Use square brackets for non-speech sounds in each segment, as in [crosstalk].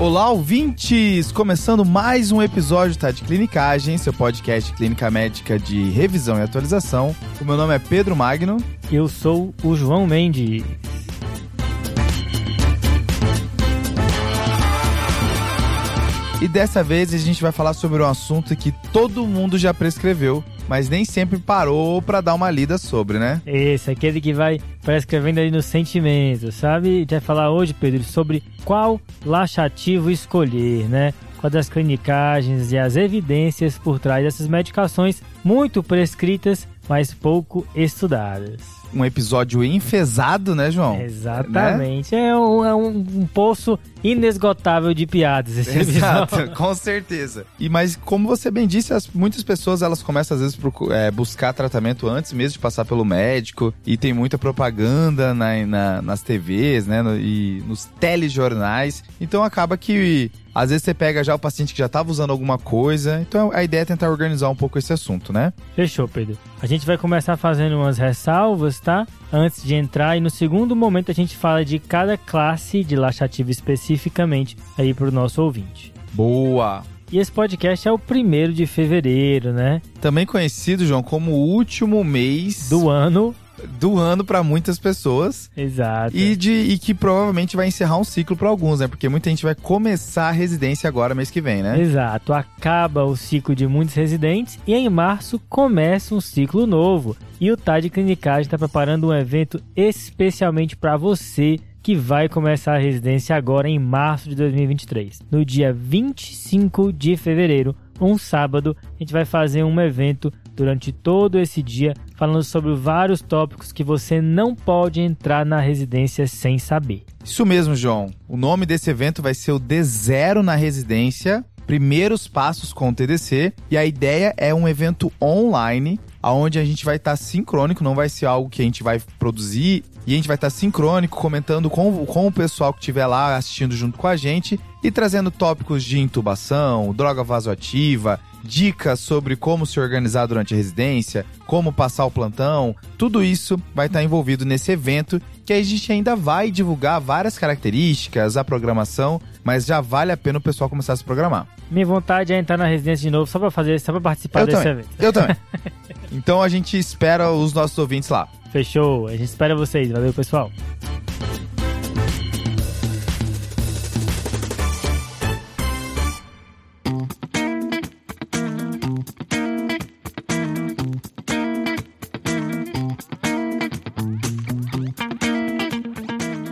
Olá, ouvintes! Começando mais um episódio tá, de Clinicagem, seu podcast clínica médica de revisão e atualização. O meu nome é Pedro Magno. Eu sou o João Mendes. E dessa vez a gente vai falar sobre um assunto que todo mundo já prescreveu, mas nem sempre parou para dar uma lida sobre, né? Esse, aquele que vai prescrevendo ali nos sentimentos, sabe? A gente vai falar hoje, Pedro, sobre qual laxativo escolher, né? Quais as clinicagens e as evidências por trás dessas medicações muito prescritas, mas pouco estudadas um episódio enfesado, né, João? Exatamente. Né? É, um, é um, um, poço inesgotável de piadas esse Exato, episódio. [laughs] com certeza. E mas como você bem disse, as, muitas pessoas elas começam às vezes a é, buscar tratamento antes mesmo de passar pelo médico e tem muita propaganda na, na nas TVs, né, no, e nos telejornais. Então acaba que às vezes você pega já o paciente que já estava usando alguma coisa. Então a ideia é tentar organizar um pouco esse assunto, né? Fechou, Pedro. A gente vai começar fazendo umas ressalvas, tá? Antes de entrar e no segundo momento a gente fala de cada classe de laxativo especificamente aí para o nosso ouvinte. Boa! E esse podcast é o primeiro de fevereiro, né? Também conhecido, João, como o último mês do ano do ano para muitas pessoas. Exato. E, de, e que provavelmente vai encerrar um ciclo para alguns, né? Porque muita gente vai começar a residência agora mês que vem, né? Exato. Acaba o ciclo de muitos residentes e em março começa um ciclo novo. E o TAD Clinicagem está preparando um evento especialmente para você que vai começar a residência agora em março de 2023. No dia 25 de fevereiro, um sábado, a gente vai fazer um evento durante todo esse dia falando sobre vários tópicos que você não pode entrar na residência sem saber. Isso mesmo, João. O nome desse evento vai ser o D0 na residência. Primeiros passos com o TDC e a ideia é um evento online aonde a gente vai estar tá sincrônico, não vai ser algo que a gente vai produzir. E a gente vai estar tá sincrônico, comentando com, com o pessoal que estiver lá assistindo junto com a gente e trazendo tópicos de intubação, droga vasoativa, dicas sobre como se organizar durante a residência, como passar o plantão, tudo isso vai estar envolvido nesse evento que a gente ainda vai divulgar várias características, a programação, mas já vale a pena o pessoal começar a se programar. Minha vontade é entrar na residência de novo só para fazer, só para participar Eu desse também. evento. Eu também. [laughs] então a gente espera os nossos ouvintes lá. Fechou. A gente espera vocês. Valeu, pessoal.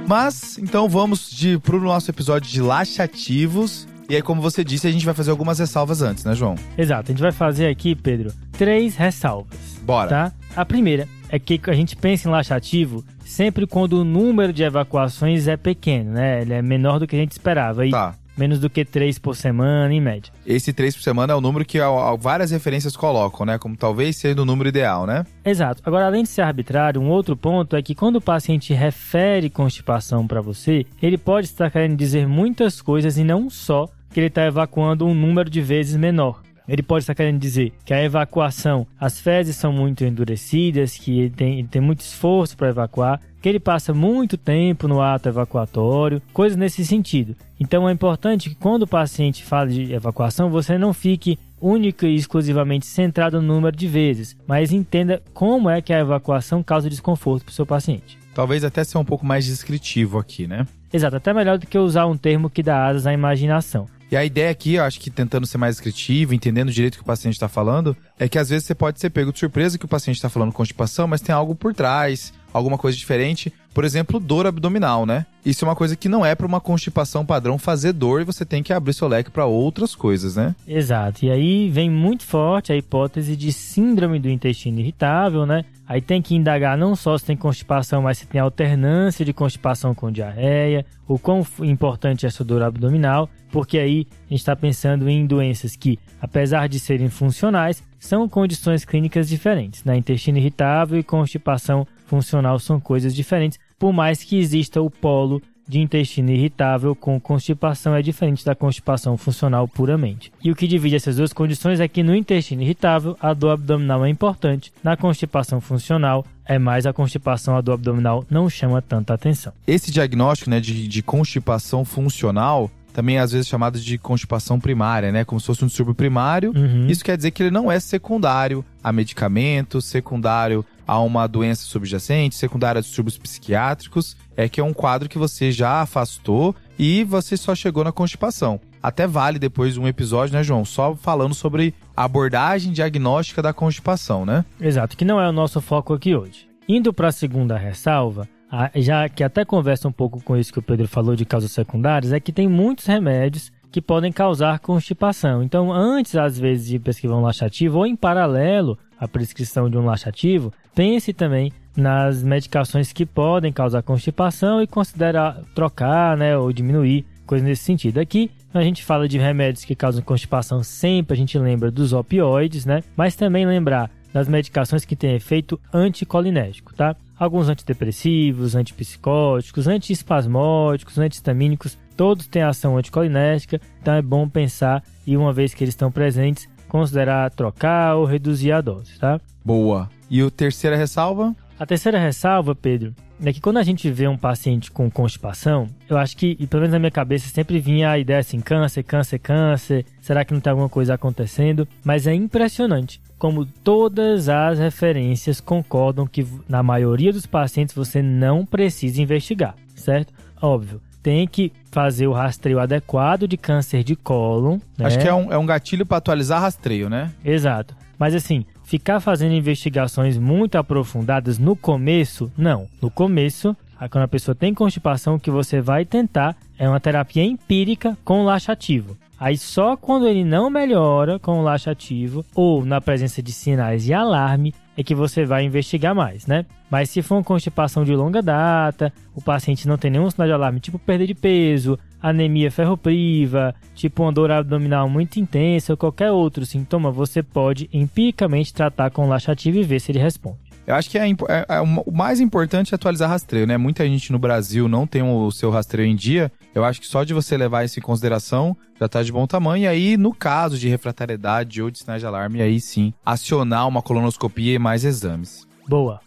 Mas, então vamos de, pro nosso episódio de laxativos. E aí, como você disse, a gente vai fazer algumas ressalvas antes, né, João? Exato. A gente vai fazer aqui, Pedro, três ressalvas. Bora. Tá? A primeira é que a gente pensa em laxativo sempre quando o número de evacuações é pequeno, né? Ele é menor do que a gente esperava. E tá menos do que três por semana, em média. Esse três por semana é o número que várias referências colocam, né? Como talvez seja o número ideal, né? Exato. Agora, além de ser arbitrário, um outro ponto é que quando o paciente refere constipação para você, ele pode estar querendo dizer muitas coisas e não só que ele está evacuando um número de vezes menor. Ele pode estar querendo dizer que a evacuação, as fezes são muito endurecidas, que ele tem, ele tem muito esforço para evacuar, que ele passa muito tempo no ato evacuatório, coisas nesse sentido. Então é importante que quando o paciente fala de evacuação, você não fique única e exclusivamente centrado no número de vezes, mas entenda como é que a evacuação causa desconforto para o seu paciente. Talvez até ser um pouco mais descritivo aqui, né? Exato, até melhor do que usar um termo que dá asas à imaginação. E a ideia aqui, eu acho que tentando ser mais descritivo, entendendo direito o que o paciente está falando, é que às vezes você pode ser pego de surpresa que o paciente está falando constipação, mas tem algo por trás, alguma coisa diferente. Por exemplo, dor abdominal, né? Isso é uma coisa que não é para uma constipação padrão fazer dor e você tem que abrir seu leque para outras coisas, né? Exato. E aí vem muito forte a hipótese de síndrome do intestino irritável, né? Aí tem que indagar não só se tem constipação, mas se tem alternância de constipação com diarreia, o quão importante é essa dor abdominal, porque aí a gente está pensando em doenças que, apesar de serem funcionais, são condições clínicas diferentes. Né? Intestino irritável e constipação funcional são coisas diferentes, por mais que exista o polo de intestino irritável com constipação é diferente da constipação funcional puramente. E o que divide essas duas condições é que no intestino irritável a dor abdominal é importante, na constipação funcional é mais a constipação, a dor abdominal não chama tanta atenção. Esse diagnóstico né, de, de constipação funcional também às vezes chamado de constipação primária, né? Como se fosse um distúrbio primário. Uhum. Isso quer dizer que ele não é secundário a medicamentos, secundário a uma doença subjacente, secundário a distúrbios psiquiátricos. É que é um quadro que você já afastou e você só chegou na constipação. Até vale depois um episódio, né, João? Só falando sobre a abordagem diagnóstica da constipação, né? Exato, que não é o nosso foco aqui hoje. Indo para a segunda ressalva, já que até conversa um pouco com isso que o Pedro falou de causas secundárias, é que tem muitos remédios que podem causar constipação. Então, antes, às vezes, de prescrever um laxativo, ou em paralelo à prescrição de um laxativo, pense também nas medicações que podem causar constipação e considerar trocar, né, ou diminuir, coisa nesse sentido. Aqui, a gente fala de remédios que causam constipação, sempre a gente lembra dos opioides, né, mas também lembrar das medicações que têm efeito anticolinérgico, tá? Alguns antidepressivos, antipsicóticos, antiespasmódicos, antihistamínicos, todos têm ação anticolinérgica, então é bom pensar e uma vez que eles estão presentes, considerar trocar ou reduzir a dose, tá? Boa. E o terceira ressalva? A terceira ressalva, Pedro, é que quando a gente vê um paciente com constipação, eu acho que, e pelo menos na minha cabeça, sempre vinha a ideia assim: câncer, câncer, câncer, será que não tem alguma coisa acontecendo? Mas é impressionante como todas as referências concordam que, na maioria dos pacientes, você não precisa investigar, certo? Óbvio. Tem que fazer o rastreio adequado de câncer de cólon. Acho né? que é um, é um gatilho para atualizar rastreio, né? Exato. Mas assim, ficar fazendo investigações muito aprofundadas no começo, não. No começo, a- quando a pessoa tem constipação, o que você vai tentar é uma terapia empírica com laxativo. Aí só quando ele não melhora com o laxativo ou na presença de sinais de alarme é que você vai investigar mais, né? Mas se for uma constipação de longa data, o paciente não tem nenhum sinal de alarme, tipo perda de peso, anemia ferropriva, tipo uma dor abdominal muito intensa ou qualquer outro sintoma, você pode empiricamente tratar com laxativo e ver se ele responde. Eu acho que é, é- é o mais importante é atualizar rastreio, né? Muita gente no Brasil não tem o seu rastreio em dia. Eu acho que só de você levar isso em consideração já tá de bom tamanho. E aí, no caso de refratariedade ou de sinais de alarme, aí sim, acionar uma colonoscopia e mais exames. Boa.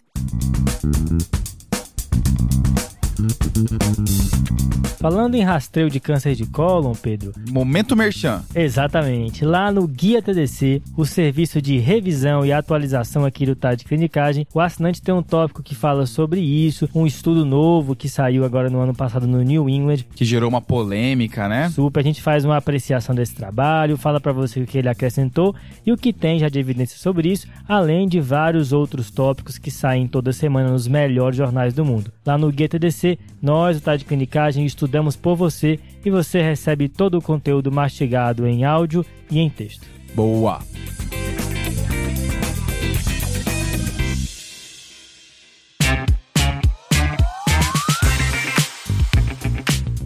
Falando em rastreio de câncer de cólon, Pedro, Momento merchan. Exatamente. Lá no Guia TDC, o serviço de revisão e atualização aqui do TAD Clinicagem, o assinante tem um tópico que fala sobre isso, um estudo novo que saiu agora no ano passado no New England. Que gerou uma polêmica, né? Super, a gente faz uma apreciação desse trabalho, fala para você o que ele acrescentou e o que tem já de evidência sobre isso, além de vários outros tópicos que saem toda semana nos melhores jornais do mundo. Lá no Guia TDC, nós, o TAD Clinicagem, estudamos por você e você recebe todo o conteúdo mastigado em áudio e em texto. Boa.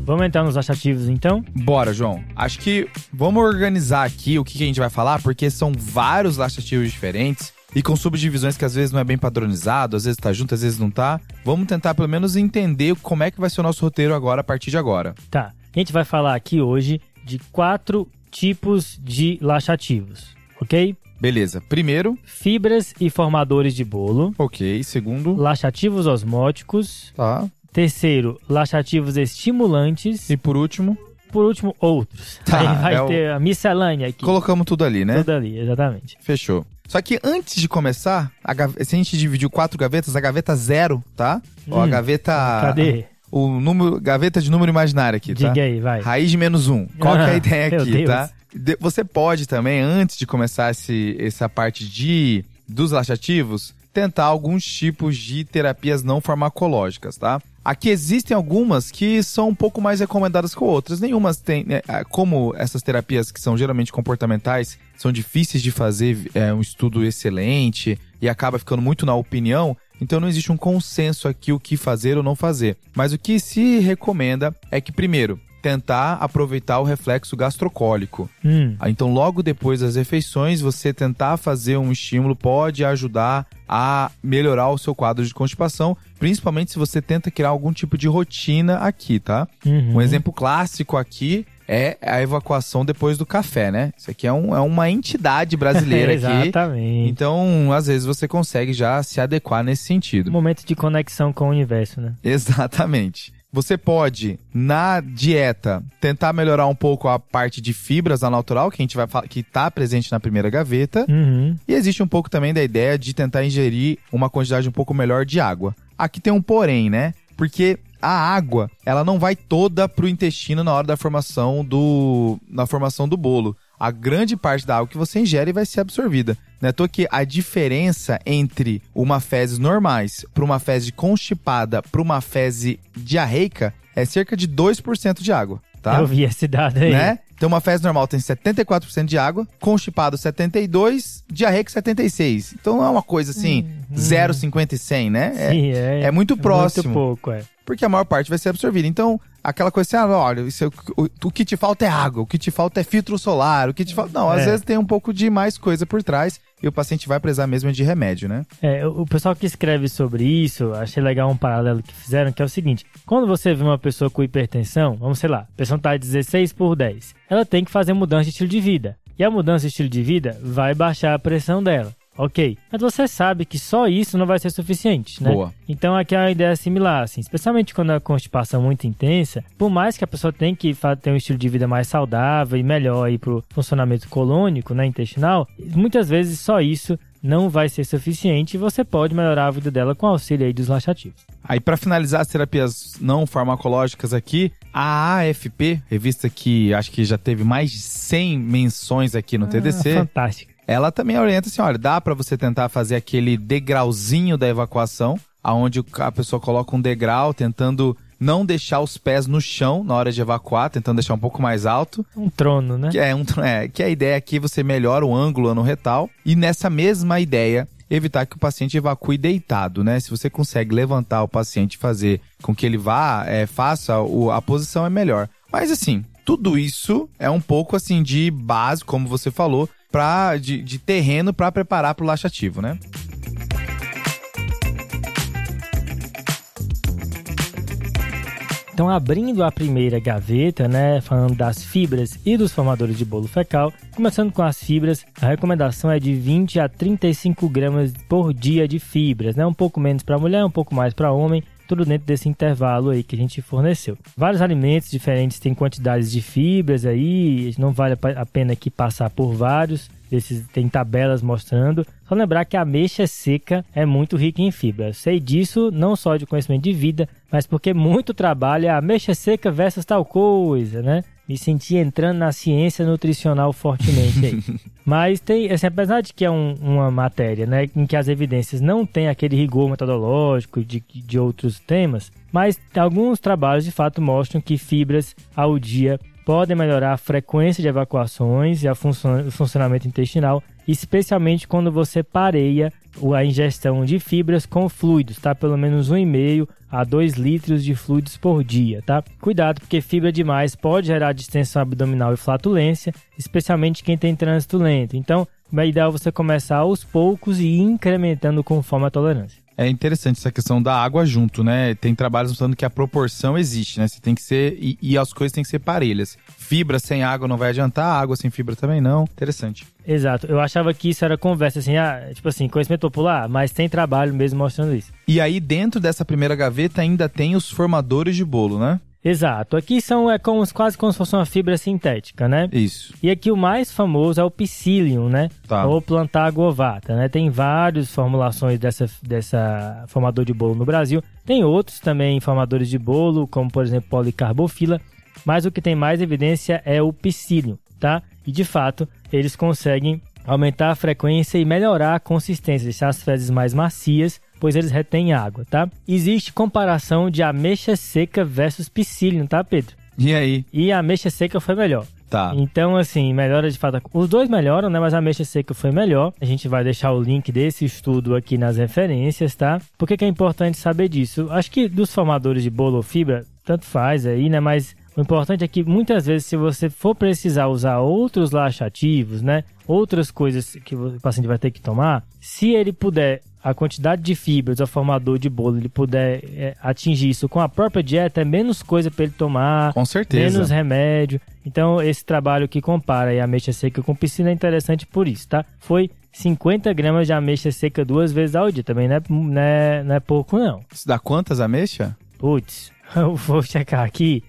Vamos entrar nos achativos então? Bora, João. Acho que vamos organizar aqui o que que a gente vai falar, porque são vários laxativos diferentes e com subdivisões que às vezes não é bem padronizado, às vezes tá junto, às vezes não tá. Vamos tentar pelo menos entender como é que vai ser o nosso roteiro agora a partir de agora. Tá. A gente vai falar aqui hoje de quatro tipos de laxativos, ok? Beleza. Primeiro, Fibras e formadores de bolo. ok. Segundo, Laxativos osmóticos. tá. Terceiro, laxativos estimulantes. E por último, Por último, outros. Tá, Aí vai é o- ter a miscelânea aqui. colocamos tudo ali, né? Tudo ali, exatamente. Fechou. Só que antes de começar, a gave- se a gente dividiu quatro gavetas, a gaveta zero, tá? Ou a Hum, gaveta. Cadê? O número. Gaveta de número imaginário aqui, tá? Diga aí, vai. Raiz de menos um. Qual que é a Ah, ideia aqui, tá? De- você pode também, antes de começar esse, essa parte de dos laxativos, tentar alguns tipos de terapias não farmacológicas, tá? Aqui existem algumas que são um pouco mais recomendadas que outras. Nenhumas tem, né, ah, como essas terapias que são geralmente comportamentais, são difíceis de fazer é, um estudo excelente e acaba ficando muito na opinião. Então não existe um consenso aqui o que fazer ou não fazer. Mas o que se recomenda é que primeiro tentar aproveitar o reflexo gastrocólico. Hum, Ah, Então, logo depois das refeições, você tentar fazer um estímulo pode ajudar a melhorar o seu quadro de constipação, principalmente se você tenta criar algum tipo de rotina aqui, tá? uhum. Um exemplo clássico aqui é a evacuação depois do café, né? Isso aqui é, um- é uma entidade brasileira [laughs] aqui. Exatamente. Então, às vezes você consegue já se adequar nesse sentido. Um momento de conexão com o universo, né? Exatamente. Você pode, na dieta, tentar melhorar um pouco a parte de fibras da natural, que a gente vai falar, que tá presente na primeira gaveta. Uhum. E existe um pouco também da ideia de tentar ingerir uma quantidade um pouco melhor de água. Aqui tem um porém, né? Porque a água, ela não vai toda pro intestino na hora da formação do na formação do bolo. A grande parte da água que você ingere vai ser absorvida. Né? Tô que a diferença entre uma fezes normais para uma fezes constipada para uma fezes diarreica é cerca de 2% de água, tá? Eu vi esse dado aí. Né? Então uma fezes normal tem 74% de água, constipado 72, diarreico 76. Então não é uma coisa assim, 0,50 e 100, né? É- Sim, é, é muito próximo. Muito pouco, é. porque a maior parte vai ser absorvida. Então, aquela coisa assim, ah, olha, isso é o, o- que te falta é água, o que te falta é filtro solar, o que te falta. Não, às É. vezes tem um pouco de mais coisa por trás e o paciente vai precisar mesmo de remédio, né? É, o pessoal que escreve sobre isso, achei legal um paralelo que fizeram, que é o seguinte: quando você vê uma pessoa com hipertensão, vamos sei lá, a pessoa tá 16 por 10, ela tem que fazer mudança de estilo de vida. E a mudança de estilo de vida vai baixar a pressão dela. Ok, mas você sabe que só isso não vai ser suficiente, né? Boa. Então aqui é uma ideia similar, assim, especialmente quando a constipação é muito intensa, por mais que a pessoa tenha que ter um estilo de vida mais saudável e melhor aí pro funcionamento colônico, né, intestinal, muitas vezes só isso não vai ser suficiente e você pode melhorar a vida dela com auxílio aí dos laxativos. Aí, para finalizar as terapias não farmacológicas aqui, a AFP, revista que acho que já teve mais de 100 menções aqui no Ah, TDC, fantástico. Ela também orienta assim, olha, dá para você tentar fazer aquele degrauzinho da evacuação, aonde a pessoa coloca um degrau tentando não deixar os pés no chão na hora de evacuar, tentando deixar um pouco mais alto. Um trono, né? Que é, um, é, que a ideia aqui você melhora o ângulo anorretal e nessa mesma ideia evitar que o paciente evacue deitado, né? Se você consegue levantar o paciente e fazer com que ele vá, é, faça o, a posição é melhor. Mas assim, tudo isso é um pouco assim de base, como você falou, pra, de, de terreno para preparar para o laxativo, né? Então, abrindo a primeira gaveta, né, falando das fibras e dos formadores de bolo fecal, começando com as fibras, a recomendação é de 20 a 35 gramas por dia de fibras, né, um pouco menos para mulher, um pouco mais para homem, tudo dentro desse intervalo aí que a gente forneceu. Vários alimentos diferentes têm quantidades de fibras aí, não vale a pena aqui passar por vários, desses tem tabelas mostrando. Só lembrar que a ameixa seca é muito rica em fibra. Eu sei disso não só de conhecimento de vida, mas porque muito trabalho é a ameixa seca versus tal coisa, né? Me senti entrando na ciência nutricional fortemente aí. [laughs] mas tem, assim, apesar de que é um- uma matéria, né, em que as evidências não têm aquele rigor metodológico de, de outros temas, mas alguns trabalhos de fato mostram que fibras ao dia podem melhorar a frequência de evacuações e a funcio- o funcionamento intestinal, especialmente quando você pareia a ingestão de fibras com fluidos, tá? Pelo menos 1,5 a 2 litros de fluidos por dia, tá? Cuidado, porque fibra demais pode gerar distensão abdominal e flatulência, especialmente quem tem trânsito lento. Então, é ideal você começar aos poucos e ir incrementando conforme a tolerância. É interessante essa questão da água junto, né? Tem trabalhos mostrando que a proporção existe, né? Você tem que ser. E, e as coisas têm que ser parelhas. Fibra sem água não vai adiantar, água sem fibra também não. Interessante. Exato. Eu achava que isso era conversa assim, ah, tipo assim, conhecimento popular, mas tem trabalho mesmo mostrando isso. E aí, dentro dessa primeira gaveta, ainda tem os formadores de bolo, né? Exato. Aqui são é como, quase como se fosse uma fibra sintética, né? Isso. E aqui o mais famoso é o psyllium, né? Tá. Ou plantago ovata, né? Tem várias formulações dessa, dessa formador de bolo no Brasil. Tem outros também formadores de bolo, como por exemplo policarbofila. Mas o que tem mais evidência é o psyllium, tá? E de fato, eles conseguem aumentar a frequência e melhorar a consistência, deixar as fezes mais macias, pois eles retêm água, tá? Existe comparação de ameixa seca versus psyllium, tá, Pedro? E aí? E a ameixa seca foi melhor. Tá. Então, assim, melhora de fato. Os dois melhoram, né? Mas a ameixa seca foi melhor. A gente vai deixar o link desse estudo aqui nas referências, tá? Por que, que é importante saber disso? Acho que dos formadores de bolo ou fibra, tanto faz aí, né? Mas o importante é que muitas vezes, se você for precisar usar outros laxativos, né? Outras coisas que o paciente vai ter que tomar, se ele puder a quantidade de fibras ao formador de bolo, ele puder é, atingir isso com a própria dieta, é menos coisa para ele tomar, Com certeza. menos remédio. Então, esse trabalho que compara a ameixa seca com piscina é interessante por isso, tá? Foi 50 gramas de ameixa seca duas vezes ao dia, também não é, não é, não é pouco, não. Isso dá quantas ameixa? Putz, [laughs] Eu vou checar aqui.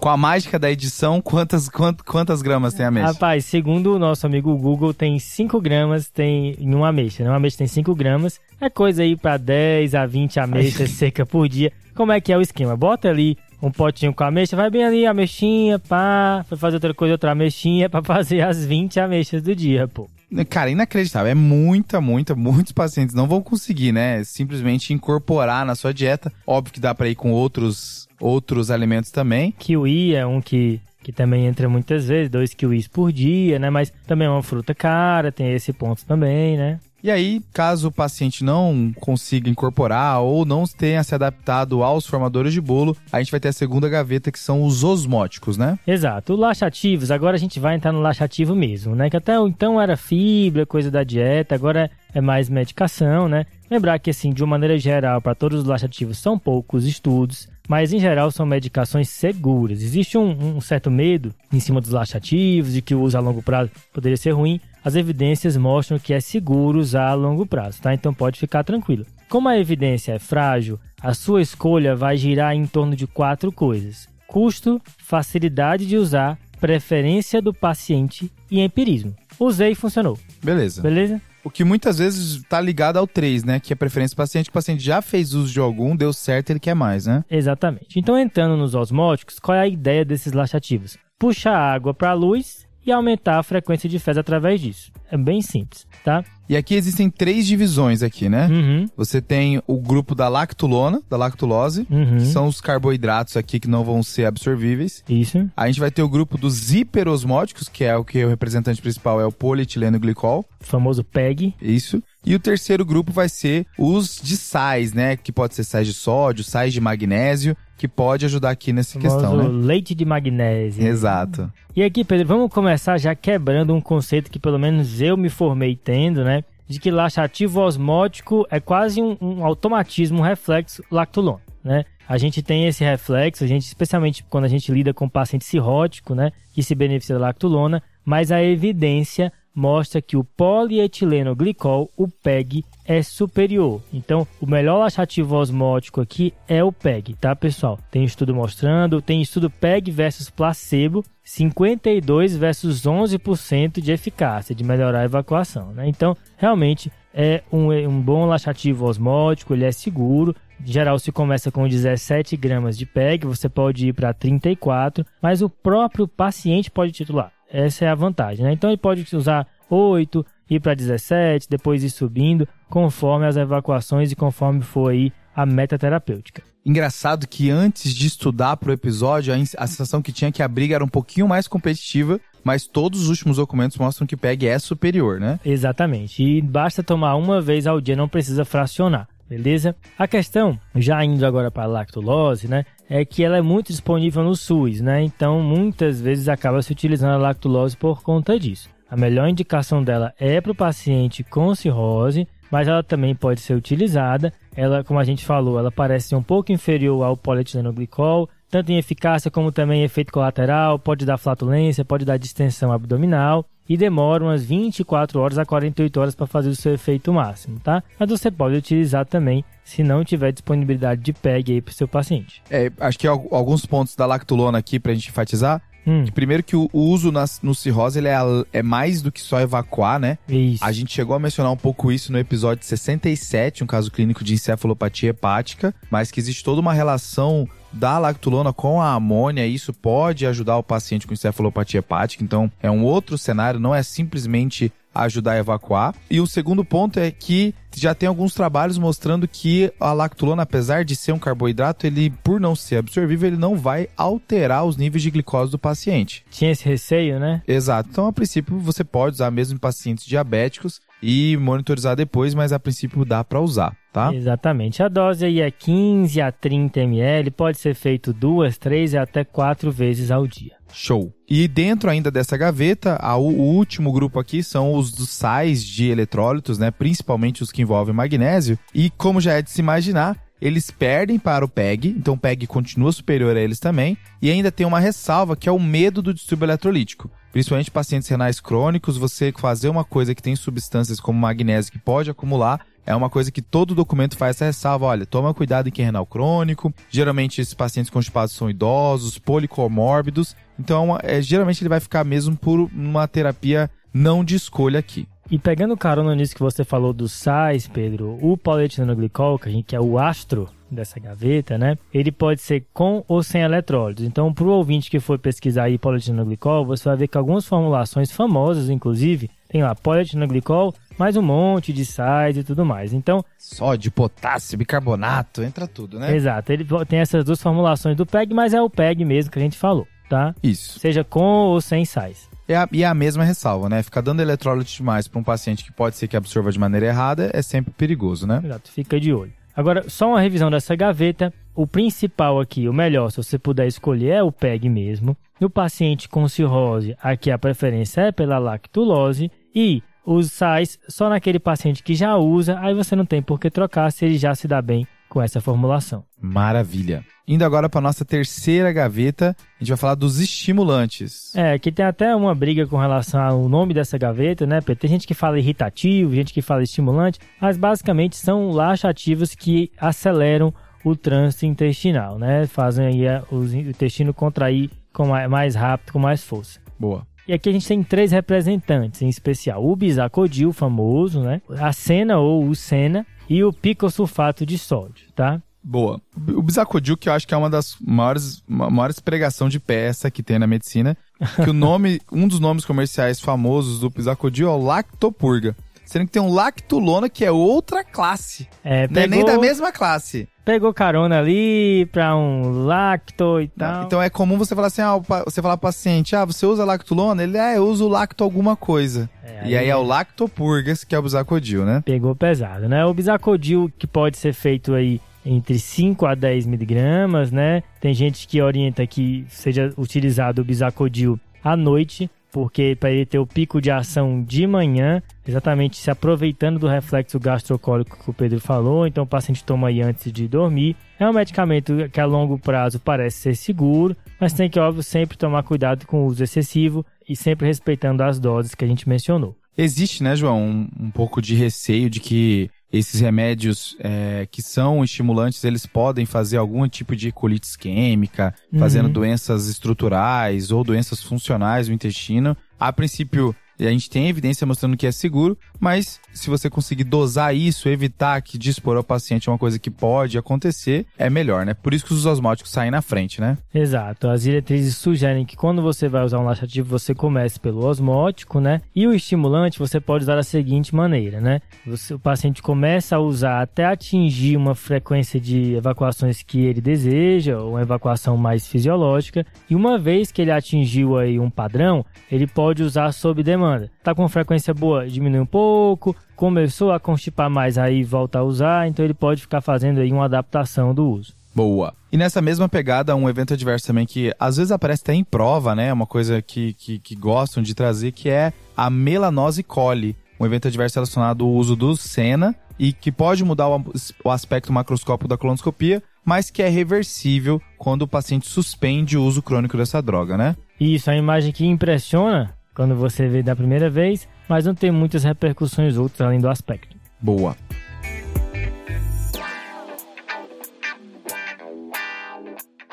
Com a mágica da edição, quantas, quant, quantas gramas tem a ameixa? Rapaz, segundo o nosso amigo Google, tem 5 gramas tem em uma ameixa, né? Uma ameixa tem 5 gramas. É coisa aí para 10 a 20 ameixas [laughs] seca por dia. Como é que é o esquema? Bota ali um potinho com ameixa, vai bem ali, ameixinha, pá, vai fazer outra coisa, outra ameixinha, [laughs] pra fazer as 20 ameixas do dia, pô. Cara, inacreditável. É muita, muita, muitos pacientes não vão conseguir, né? Simplesmente incorporar na sua dieta. Óbvio que dá para ir com outros outros alimentos também. Kiwi é um que que também entra muitas vezes, dois kiwis por dia, né? Mas também é uma fruta cara, tem esse ponto também, né? E aí, caso o paciente não consiga incorporar ou não tenha se adaptado aos formadores de bolo, a gente vai ter a segunda gaveta que são os osmóticos, né? Exato. Os laxativos, agora a gente vai entrar no laxativo mesmo, né? Que até então era fibra, coisa da dieta, agora é mais medicação, né? Lembrar que, assim, de uma maneira geral, para todos os laxativos são poucos estudos, mas em geral são medicações seguras. Existe um, um, certo medo em cima dos laxativos de que o uso a longo prazo poderia ser ruim. As evidências mostram que é seguro usar a longo prazo, tá? Então pode ficar tranquilo. Como a evidência é frágil, a sua escolha vai girar em torno de quatro coisas: custo, facilidade de usar, preferência do paciente e empirismo. Usei e funcionou. Beleza. Beleza? O que muitas vezes está ligado ao 3, né? Que é preferência do paciente, o paciente já fez uso de algum, deu certo, ele quer mais, né? Exatamente. Então, entrando nos osmóticos, qual é a ideia desses laxativos? Puxa a água para a luz e aumentar a frequência de fezes através disso. É bem simples, tá? E aqui existem três divisões aqui, né? Uhum. Você tem o grupo da lactulona, da lactulose, Uhum. que são os carboidratos aqui que não vão ser absorvíveis. Isso. A gente vai ter o grupo dos hiperosmóticos, que é o que o representante principal é o polietileno glicol. O famoso PEG. Isso. E o terceiro grupo vai ser os de sais, né? Que pode ser sais de sódio, sais de magnésio, que pode ajudar aqui nessa questão, né? leite de magnésio. Exato. E aqui, Pedro, vamos começar já quebrando um conceito que pelo menos eu me formei tendo, né? De que laxativo osmótico é quase um, um automatismo, um reflexo lactulona, né? A gente tem esse reflexo, a gente, especialmente quando a gente lida com paciente cirrótico, né? Que se beneficia da lactulona, mas a evidência mostra que o polietileno glicol, o PEG, é superior. Então, o melhor laxativo osmótico aqui é o PEG, tá, pessoal? Tem estudo mostrando, tem estudo PEG versus placebo, 52 versus 11% de eficácia de melhorar a evacuação, né? Então, realmente é um, um bom laxativo osmótico, ele é seguro. Em geral, se começa com 17 gramas de PEG, você pode ir para 34, mas o próprio paciente pode titular. Essa é a vantagem, né? Então, ele pode usar 8, ir para 17, depois ir subindo, conforme as evacuações e conforme for aí a meta terapêutica. Engraçado que antes de estudar pro episódio, a, a sensação que tinha é que a briga era um pouquinho mais competitiva, mas todos os últimos documentos mostram que o PEG é superior, né? Exatamente. E basta tomar uma vez ao dia, não precisa fracionar. Beleza? A questão, já indo agora para a lactulose, né, é que ela é muito disponível no SUS, né? Então, muitas vezes acaba se utilizando a lactulose por conta disso. A melhor indicação dela é para o paciente com cirrose, mas ela também pode ser utilizada. Ela, como a gente falou, ela parece ser um pouco inferior ao polietileno glicol, tanto em eficácia como também em efeito colateral, pode dar flatulência, pode dar distensão abdominal e demora umas 24 horas a 48 horas para fazer o seu efeito máximo, tá? Mas você pode utilizar também se não tiver disponibilidade de PEG aí para o seu paciente. É, acho que al- alguns pontos da lactulona aqui pra gente enfatizar. Hum, Primeiro que o, uso nas- no cirrose ele é, a- é mais do que só evacuar, né? isso. A gente chegou a mencionar um pouco isso no episódio 67, um caso clínico de encefalopatia hepática, mas que existe toda uma relação da lactulona com a amônia, isso pode ajudar o paciente com encefalopatia hepática, então é um outro cenário, não é simplesmente ajudar a evacuar. E o segundo ponto é que já tem alguns trabalhos mostrando que a lactulona, apesar de ser um carboidrato, ele, por não ser absorvível, ele não vai alterar os níveis de glicose do paciente. Tinha esse receio, né? Exato. Então, a princípio, você pode usar mesmo em pacientes diabéticos e monitorizar depois, mas a princípio dá para usar, tá? Exatamente. A dose aí é 15 a 30 ml, pode ser feito duas, três e até quatro vezes ao dia. Show. E dentro ainda dessa gaveta, o último grupo aqui são os dos sais de eletrólitos, né? Principalmente os que envolvem magnésio. E como já é de se imaginar, eles perdem para o PEG, então o PEG continua superior a eles também. E ainda tem uma ressalva que é o medo do distúrbio eletrolítico. Principalmente pacientes renais crônicos, você fazer uma coisa que tem substâncias como magnésio que pode acumular é uma coisa que todo documento faz essa ressalva. Olha, toma cuidado em quem é renal crônico. Geralmente esses pacientes constipados são idosos, policomórbidos. Então, é, geralmente ele vai ficar mesmo por uma terapia não de escolha aqui. E pegando carona nisso que você falou dos sais, Pedro, o polietilenglicol, que é o astro dessa gaveta, né? Ele pode ser com ou sem eletrólitos. Então, para o ouvinte que for pesquisar aí polietilenglicol, você vai ver que algumas formulações famosas, inclusive, tem lá polietilenglicol, mais um monte de sais e tudo mais. Então, sódio, potássio, bicarbonato, entra tudo, né? Exato. Ele tem essas duas formulações do PEG, mas é o PEG mesmo que a gente falou, tá? Isso. Seja com ou sem sais. É a, e é a mesma ressalva, né? Ficar dando eletrólito demais para um paciente que pode ser que absorva de maneira errada é sempre perigoso, né? Exato, fica de olho. Agora, só uma revisão dessa gaveta. O principal aqui, o melhor, se você puder escolher, é o PEG mesmo. No paciente com cirrose, aqui a preferência é pela lactulose. E os sais só naquele paciente que já usa, aí você não tem por que trocar se ele já se dá bem com essa formulação. Maravilha. Indo agora para nossa terceira gaveta, a gente vai falar dos estimulantes. É, aqui tem até uma briga com relação ao nome dessa gaveta, né? Tem gente que fala irritativo, gente que fala estimulante, mas basicamente são laxativos que aceleram o trânsito intestinal, né? Fazem aí o intestino contrair com mais rápido, com mais força. Boa. E aqui a gente tem três representantes, em especial o bisacodil famoso, né? A cena ou o sena e o picosulfato de sódio, tá? Boa. O bisacodil, que eu acho que é uma das maiores, maiores pregação de peça que tem na medicina, que o nome, [laughs] um dos nomes comerciais famosos do bisacodil é o lactopurga. Sendo que tem um lactulona que é outra classe. É, pegou... Não é nem da mesma classe pegou carona ali pra um lacto e tal. Então é comum você falar assim, ah, você falar pro paciente, ah, você usa lactulona? Ele, ah, eu uso lacto alguma coisa. É, aí e aí é o lactopurgas, que é o bisacodil, né? Pegou pesado, né? O bisacodil que pode ser feito aí entre 5 a 10 miligramas, né? Tem gente que orienta que seja utilizado o bisacodil à noite, porque para ele ter o pico de ação de manhã, exatamente se aproveitando do reflexo gastrocólico que o Pedro falou, então o paciente toma aí antes de dormir. É um medicamento que a longo prazo parece ser seguro, mas tem que, óbvio, sempre tomar cuidado com o uso excessivo e sempre respeitando as doses que a gente mencionou. Existe, né, João, um, um pouco de receio de que esses remédios é, que são estimulantes, eles podem fazer algum tipo de colite isquêmica, uhum. fazendo doenças estruturais ou doenças funcionais no intestino. A princípio, a gente tem evidência mostrando que é seguro, mas se você conseguir dosar isso, evitar que dispor ao paciente é uma coisa que pode acontecer, é melhor, né? Por isso que os osmóticos saem na frente, né? Exato. As diretrizes sugerem que quando você vai usar um laxativo, você comece pelo osmótico, né? E o estimulante você pode usar da seguinte maneira, né? Você, o paciente começa a usar até atingir uma frequência de evacuações que ele deseja, ou uma evacuação mais fisiológica, e uma vez que ele atingiu aí um padrão, ele pode usar sob demanda Tá com frequência boa, diminui um pouco, começou a constipar mais, aí volta a usar, então ele pode ficar fazendo aí uma adaptação do uso. Boa. E nessa mesma pegada, um evento adverso também que às vezes aparece até em prova, né? Uma coisa que, que, que gostam de trazer, que é a melanose coli. Um evento adverso relacionado ao uso do Sena e que pode mudar o, o aspecto macroscópico da colonoscopia, mas que é reversível quando o paciente suspende o uso crônico dessa droga, né? Isso, a imagem que impressiona quando você vê da primeira vez, mas não tem muitas repercussões outras além do aspecto. Boa.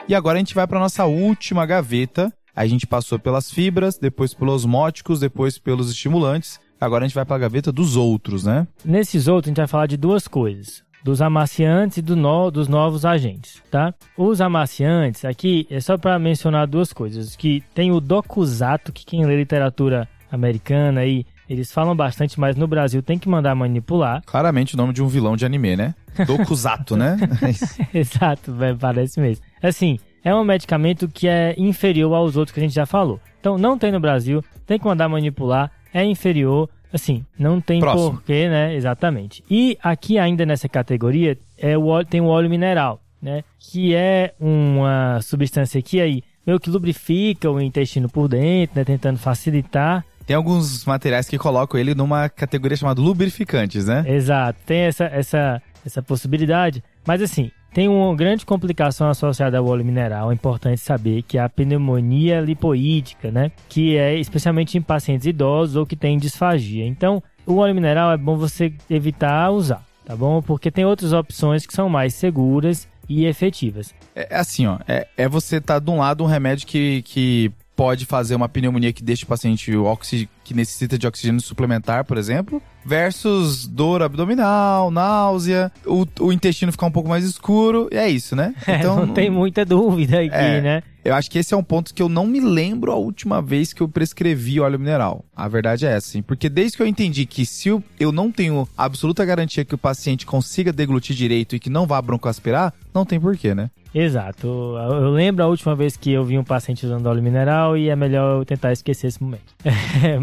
E agora a gente vai para nossa última gaveta. A gente passou pelas fibras, depois pelos osmóticos, depois pelos estimulantes. Agora a gente vai para a gaveta dos outros, né? Nesses outros a gente vai falar de duas coisas dos amaciantes e do no, dos novos agentes, tá? Os amaciantes, aqui é só para mencionar duas coisas, que tem o docusato, que quem lê literatura americana aí, eles falam bastante, mas no Brasil tem que mandar manipular. Claramente o nome de um vilão de anime, né? Dokuzato, né? [laughs] Exato, parece mesmo. Assim, é um medicamento que é inferior aos outros que a gente já falou. Então, não tem no Brasil, tem que mandar manipular, é inferior, Assim, não tem Próximo. porquê, né? Exatamente. E aqui ainda nessa categoria é o óleo, tem o óleo mineral, né? Que é uma substância que aí meio que lubrifica o intestino por dentro, né? Tentando facilitar. Tem alguns materiais que colocam ele numa categoria chamada lubrificantes, né? Exato, tem essa, essa, essa possibilidade. Mas assim, tem uma grande complicação associada ao óleo mineral, é importante saber que a pneumonia lipoídica, né? Que é especialmente em pacientes idosos ou que têm disfagia. Então, o óleo mineral é bom você evitar usar. tá bom? Porque tem outras opções que são mais seguras e efetivas. É é assim, ó. É, é você tá de um lado um remédio que, que pode fazer uma pneumonia que deixa o paciente oxi, que necessita de oxigênio suplementar, por exemplo, versus dor abdominal, náusea, o, o intestino ficar um pouco mais escuro, e é isso, né? [laughs] Então, não, não tem muita dúvida aqui, É. né? Eu acho que esse é um ponto que eu não me lembro a última vez que eu prescrevi óleo mineral. A verdade é essa, sim. Porque desde que eu entendi que se eu, eu não tenho absoluta garantia que o paciente consiga deglutir direito e que não vá broncoaspirar, não tem porquê, né? Exato. Eu lembro a última vez que eu vi um paciente usando óleo mineral e é melhor eu tentar esquecer esse momento.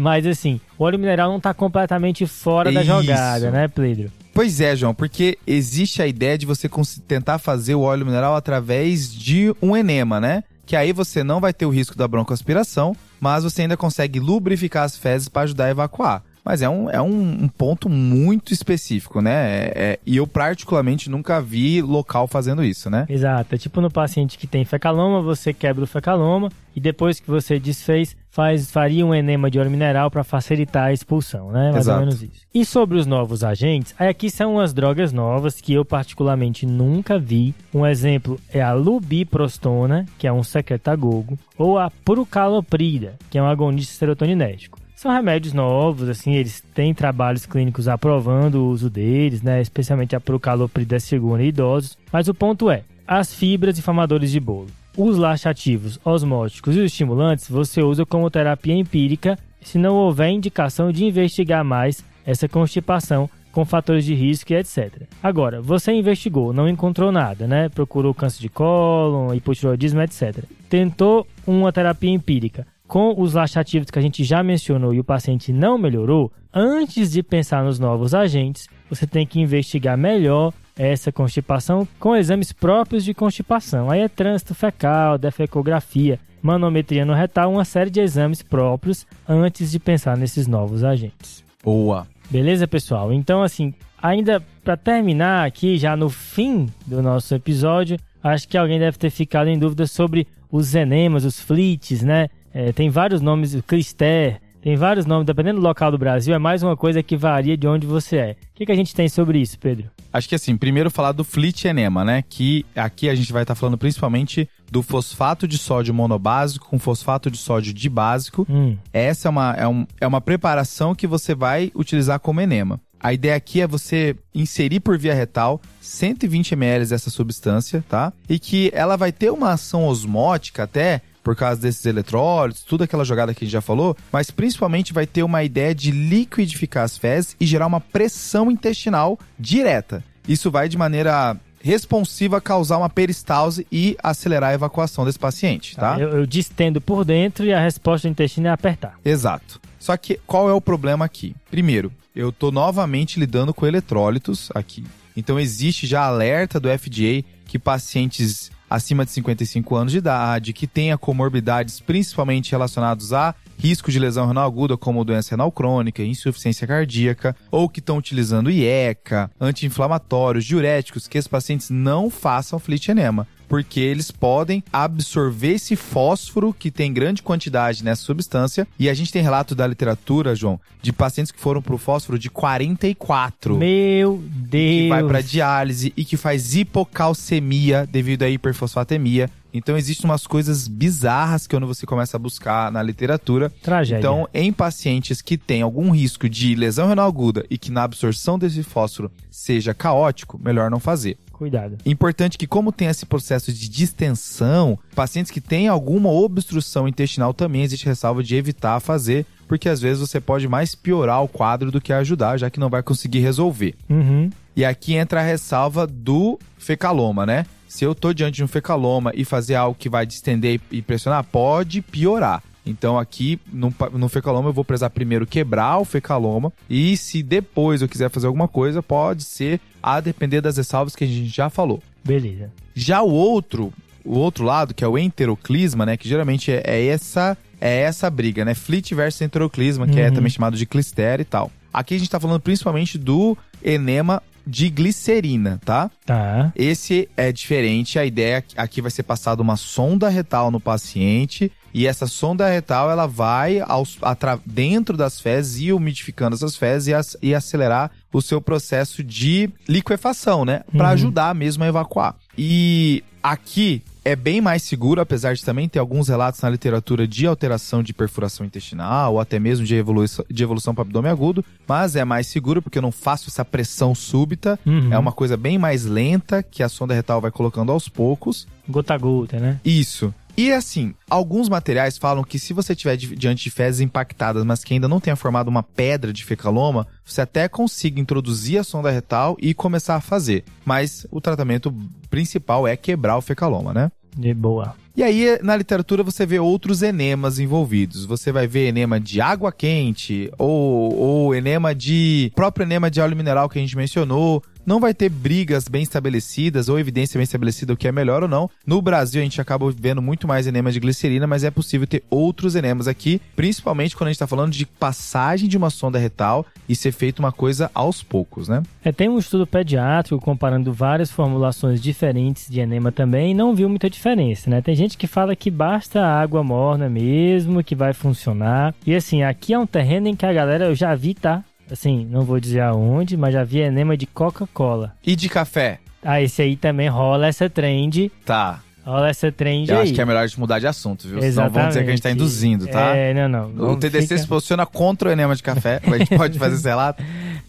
Mas [laughs] assim, o óleo mineral não tá completamente fora da Isso. jogada, né, Pedro? Pois é, João, porque existe a ideia de você tentar fazer o óleo mineral através de um enema, né? Que aí você não vai ter o risco da broncoaspiração, mas você ainda consegue lubrificar as fezes para ajudar a evacuar. Mas é um, é um, um ponto muito específico, né? É- é- e eu, particularmente, nunca vi local fazendo isso, né? Exato. É tipo no paciente que tem fecaloma, você quebra o fecaloma e depois que você desfez, faz, faria um enema de óleo mineral para facilitar a expulsão, né? Mais Exato. ou menos isso. E sobre os novos agentes, aí aqui são umas drogas novas que eu particularmente nunca vi. Um exemplo é a lubiprostona, que é um secretagogo, ou a prucaloprida, que é um agonista serotoninérgico. São remédios novos, assim, eles têm trabalhos clínicos aprovando o uso deles, né? Especialmente a procaloprida segura em idosos. Mas o ponto é, as fibras inflamadoras de bolo, os laxativos, osmóticos e os estimulantes você usa como terapia empírica se não houver indicação de investigar mais essa constipação com fatores de risco e etc. Agora, você investigou, não encontrou nada, né? Procurou câncer de cólon, hipotiroidismo, etc. Tentou uma terapia empírica com os laxativos que a gente já mencionou e o paciente não melhorou, antes de pensar nos novos agentes, você tem que investigar melhor essa constipação com exames próprios de constipação. Aí é trânsito fecal, defecografia, manometria no retal, uma série de exames próprios antes de pensar nesses novos agentes. Boa. Beleza, pessoal? Então, assim, ainda para terminar aqui, já no fim do nosso episódio, acho que alguém deve ter ficado em dúvida sobre os enemas, os flits, né? É, tem vários nomes, o Clister, tem vários nomes, dependendo do local do Brasil, é mais uma coisa que varia de onde você é. O que, que a gente tem sobre isso, Pedro? Acho que assim, primeiro falar do flit enema, né? Que aqui a gente vai estar falando principalmente do fosfato de sódio monobásico com fosfato de sódio dibásico. Hum, Essa é uma, é, um- é uma preparação que você vai utilizar como enema. A ideia aqui é você inserir por via retal 120 ml dessa substância, tá? E que ela vai ter uma ação osmótica até por causa desses eletrólitos, tudo aquela jogada que a gente já falou, mas principalmente vai ter uma ideia de liquidificar as fezes e gerar uma pressão intestinal direta. Isso vai de maneira responsiva causar uma peristalse e acelerar a evacuação desse paciente, tá? Eu, eu distendo por dentro e a resposta do intestino é apertar. Exato. Só que qual é o problema aqui? Primeiro, eu tô novamente lidando com eletrólitos aqui. Então existe já alerta do FDA que pacientes acima de 55 anos de idade, que tenha comorbidades principalmente relacionados a risco de lesão renal aguda, como doença renal crônica, insuficiência cardíaca, ou que estão utilizando IECA, anti-inflamatórios, diuréticos, que esses pacientes não façam flit enema porque eles podem absorver esse fósforo que tem grande quantidade nessa substância. E a gente tem relato da literatura, João, de pacientes que foram pro fósforo de 44. Meu Deus! que vai para diálise e que faz hipocalcemia devido à hiperfosfatemia. Então existem umas coisas bizarras que quando você começa a buscar na literatura. Tragédia. Então, em pacientes que têm algum risco de lesão renal aguda e que na absorção desse fósforo seja caótico, melhor não fazer. Cuidado. Importante que, como tem esse processo de distensão, pacientes que têm alguma obstrução intestinal também existe ressalva de evitar fazer, porque às vezes você pode mais piorar o quadro do que ajudar, já que não vai conseguir resolver. Uhum. E aqui entra a ressalva do fecaloma, né? Se eu tô diante de um fecaloma e fazer algo que vai distender e pressionar, pode piorar. Então aqui no, no fecaloma eu vou precisar primeiro quebrar o fecaloma e se depois eu quiser fazer alguma coisa, pode ser a depender das ressalvas que a gente já falou. Beleza. Já o outro, o outro lado, que é o enteroclisma, né? Que geralmente é, é essa é essa briga, né? Flit versus enteroclisma, que é Uhum. também chamado de clister e tal. Aqui a gente tá falando principalmente do enema de glicerina, tá? Tá. Esse é diferente, a ideia é que aqui vai ser passada uma sonda retal no paciente E essa sonda retal, ela vai aos, atra- dentro das fezes e umidificando essas fezes e, ac- e acelerar o seu processo de liquefação, né? Pra Uhum. ajudar mesmo a evacuar. E aqui é bem mais seguro, apesar de também ter alguns relatos na literatura de alteração de perfuração intestinal ou até mesmo de evolução, de evolução para abdômen agudo, mas é mais seguro porque eu não faço essa pressão súbita. Uhum. É uma coisa bem mais lenta que a sonda retal vai colocando aos poucos. Gota a gota, né? Isso. E assim, alguns materiais falam que se você estiver di- diante de fezes impactadas, mas que ainda não tenha formado uma pedra de fecaloma, você até consiga introduzir a sonda retal e começar a fazer. Mas o tratamento principal é quebrar o fecaloma, né? De boa. E aí, na literatura, você vê outros enemas envolvidos. Você vai ver enema de água quente, ou, ou enema de. próprio enema de óleo mineral que a gente mencionou. Não vai ter brigas bem estabelecidas ou evidência bem estabelecida o que é melhor ou não. No Brasil, a gente acaba vendo muito mais enemas de glicerina, mas é possível ter outros enemas aqui, principalmente quando a gente está falando de passagem de uma sonda retal e ser feito uma coisa aos poucos, né? É, tem um estudo pediátrico comparando várias formulações diferentes de enema também e não viu muita diferença, né? Tem gente que fala que basta água morna mesmo, que vai funcionar. E assim, aqui é um terreno em que a galera, eu já vi, tá? Assim, não vou dizer aonde, mas já vi enema de Coca-Cola. E de café? Ah, esse aí também rola essa trend. Tá. Rola essa trend Eu aí. acho que é melhor a gente mudar de assunto, viu? Senão vão dizer que a gente tá Exatamente. induzindo, tá? É, não, não. O Vamos- TDC fica- se posiciona contra o enema de café. A gente pode fazer [laughs] esse relato.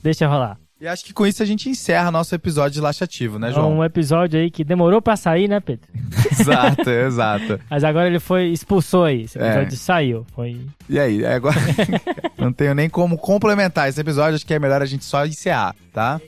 Deixa rolar. E acho que com isso a gente encerra nosso episódio de laxativo, né, João? Um episódio aí que demorou pra sair, né, Pedro? [laughs] exato, exato. Mas agora ele foi, expulsou aí. Esse É. episódio saiu. Foi. E aí, agora [laughs] não tenho nem como complementar esse episódio, acho que é melhor a gente só encerrar, tá?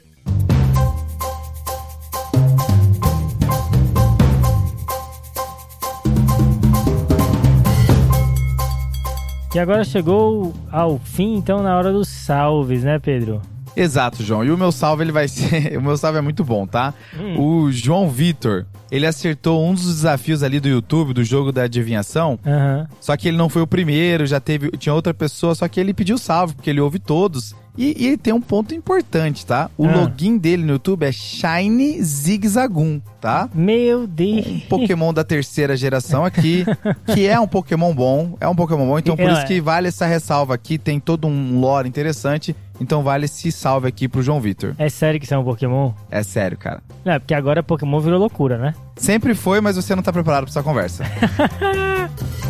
E agora chegou ao fim, então, na hora dos salves, né, Pedro? Exato, João. E o meu salve, ele vai [laughs] ser. O meu salve é muito bom, tá? Hum. O João Vitor, ele acertou um dos desafios ali do YouTube, do jogo da adivinhação. Aham. Só que ele não foi o primeiro, já teve. Tinha outra pessoa, só que ele pediu salve, porque ele ouve todos. E, e ele tem um ponto importante, tá? O Ah. login dele no YouTube é Shine Zigzagoon, tá? Meu Deus. Um Pokémon da terceira geração aqui, [laughs] que é um Pokémon bom, é um Pokémon bom, então por É. isso que vale essa ressalva aqui, tem todo um lore interessante, então vale esse salve aqui pro João Vitor. É sério que isso é um Pokémon? É sério, cara. Não, é porque agora Pokémon virou loucura, né? Sempre foi, mas você não tá preparado pra essa conversa. [laughs]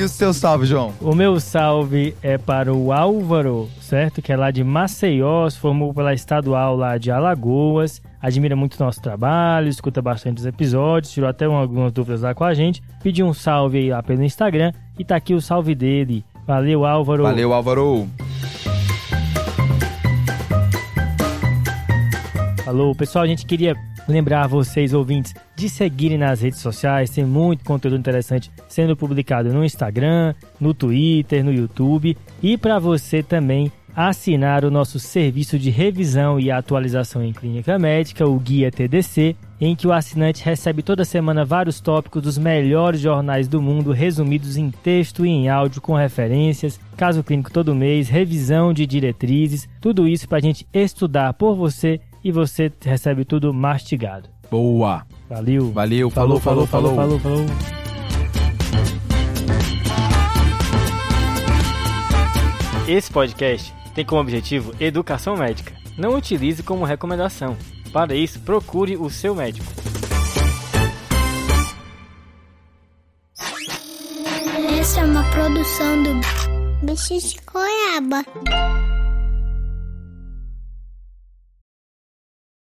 e o seu salve, João? O meu salve é para o Álvaro, certo? Que é lá de Maceió, se formou pela estadual lá de Alagoas. Admira muito nosso trabalho, escuta bastante os episódios, tirou até um- algumas dúvidas lá com a gente. Pediu um salve aí lá pelo Instagram e tá aqui o salve dele. Valeu, Álvaro. Valeu, Álvaro. Falou, pessoal, a gente queria lembrar vocês, ouvintes, de seguirem nas redes sociais, tem muito conteúdo interessante sendo publicado no Instagram, no Twitter, no YouTube. E para você também assinar o nosso serviço de revisão e atualização em clínica médica, o Guia TDC, em que o assinante recebe toda semana vários tópicos dos melhores jornais do mundo resumidos em texto e em áudio com referências, caso clínico todo mês, revisão de diretrizes, tudo isso para a gente estudar por você e você recebe tudo mastigado. Boa. Valeu. Valeu, falou, falou, falou. falou, falou. Esse podcast tem como objetivo educação médica. Não utilize como recomendação. Para isso, procure o seu médico. Essa é uma produção do Bicho de Goiaba.